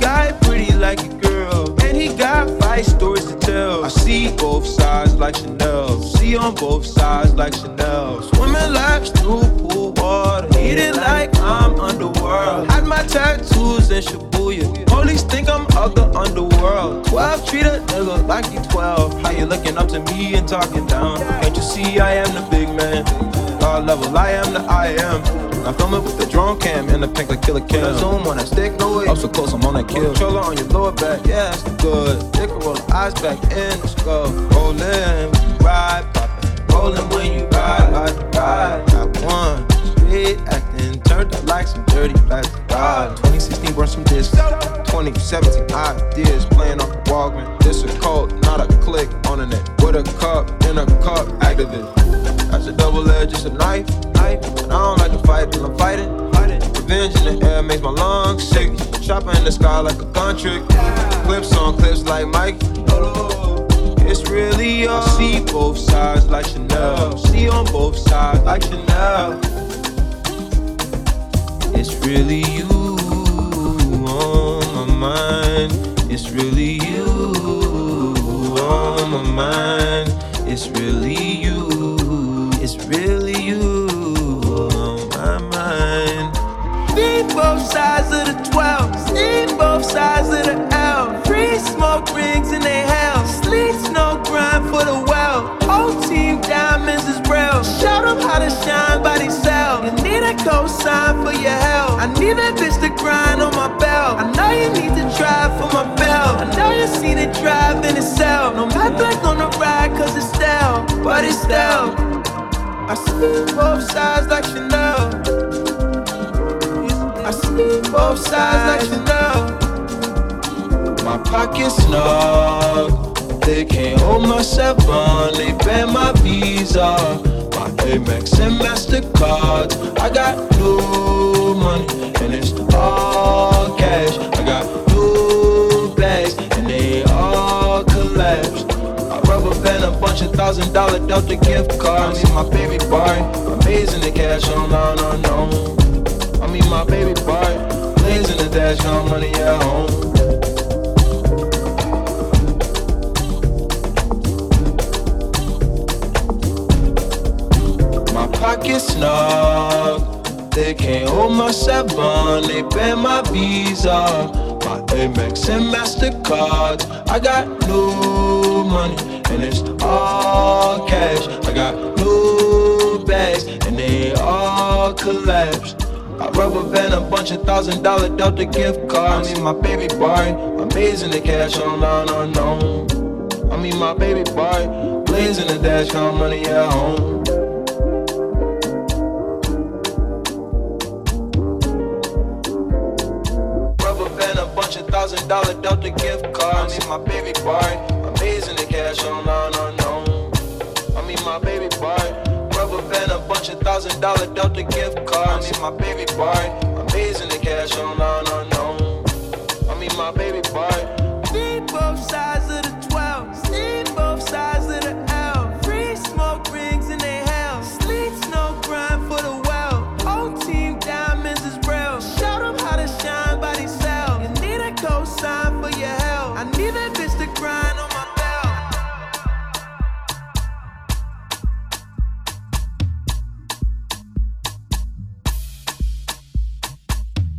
guy pretty like a girl, and he got five stories to tell. I see both sides like Chanel, see on both sides like Chanel. Swimming laps through pool water, eating like I'm underworld. Had my tattoos in Shibuya, police think I'm of the underworld. 12 treat a nigga like he 12. How you looking up to me and talking down? Can't you see I am the big man? God level, I am the I am. I film it with the drone cam and the pink like Killa Cam. Zoom on that stick, no way. Up so close, I'm on that kill. Controller on your lower back, yeah, that's good. Dick roll the eyes back in the skull. Rolling, ride, poppin'. Rolling when you ride, ride, ride. Got one, straight acting, turned up like some dirty plastic. God, 2016 burn some discs. 2017 ideas playing off the Walkman. This a cult, not a click on the net. With a cup in a cup, activist. That's a double edge, it's a knife. And I don't like to fight till I'm fighting. Revenge in the air makes my lungs sick. Chopper in the sky like a gun trick. Clips on clips like Mike. It's really you. I see both sides like Chanel. See on both sides like Chanel. It's really you It's really you on my mind. It's really you. It's really you. On my mind. Need both sides of the 12. See both sides of the L. Free smoke rings in they hell. Sleet snow grind for the well. Whole team diamonds is real. Show them how to shine by themselves. You need a cosign for your help. I need that bitch to grind on my belt. I know you need to drive Stale. I see both sides like Chanel. I see both sides like Chanel. My pockets snug. They can't hold my seven. They ban my Visa. My Amex and Mastercards. I got new rubber band a bunch of thousand dollar Delta gift cards. I my baby boy. Amazing the cash on on unknown. I mean my baby boy, blazing the dash, got money at home. My pockets snug, they can't hold my seven, they ban my Visa. My Amex and Mastercards, I got new money and it's all cash. I got new bags and they all collapse. I rubber band a bunch of thousand dollar Delta gift cards. I mean my baby boy, amazing the cash online unknown. I mean my baby boy, blazing the dash, count money at home. Rubber a bunch of thousand dollar Delta gift cards. I mean my baby boy, I mean my baby boy rubber band, a bunch of thousand dollar Delta gift cards. I mean, my baby boy, amazing the cash on unknown. I mean, my baby boy.